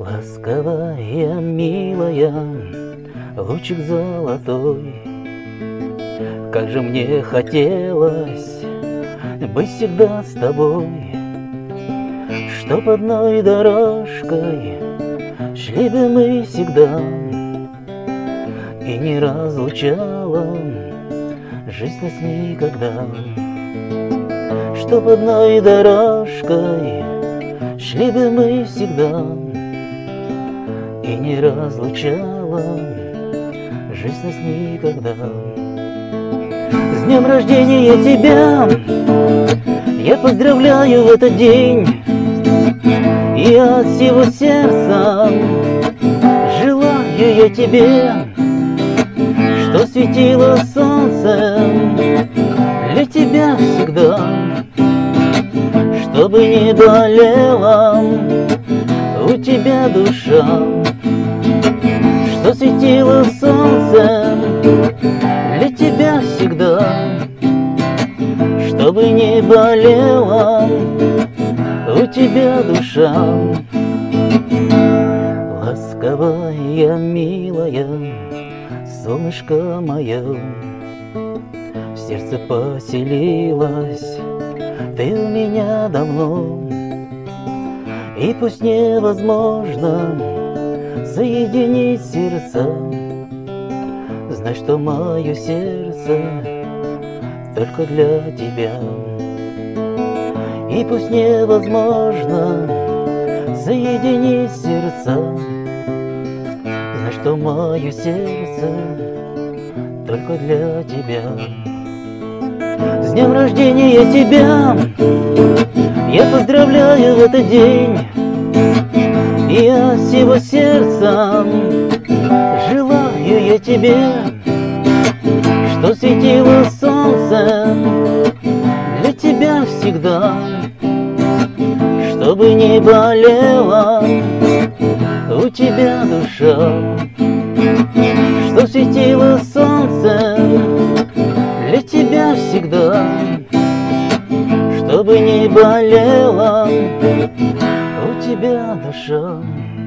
Ласковая, милая, лучик золотой, Как же мне хотелось быть всегда с тобой, Чтоб одной дорожкой шли бы мы всегда, И не разлучала жизнь нас никогда. Чтоб одной дорожкой шли бы мы всегда, И не разлучала жизнь нас никогда. С днем рождения тебя! Я поздравляю в этот день! И от всего сердца желаю я тебе Что светило солнце для тебя всегда Чтобы не болела у тебя душа Что светило солнце для тебя всегда Чтобы не болела у тебя душа. Ласковая, милая, солнышко мое В сердце поселилась ты у меня давно И пусть невозможно соединить сердца. Знай, что мое сердце только для тебя. И пусть невозможно соединить сердца. Знай, что мое сердце только для тебя. С днем рождения тебя! Я поздравляю в этот день От всего сердца Желаю я тебе Что светило солнце Для тебя всегда Чтобы не болела у тебя душа. Что светило солнце для тебя всегда Чтобы не болела у тебя душа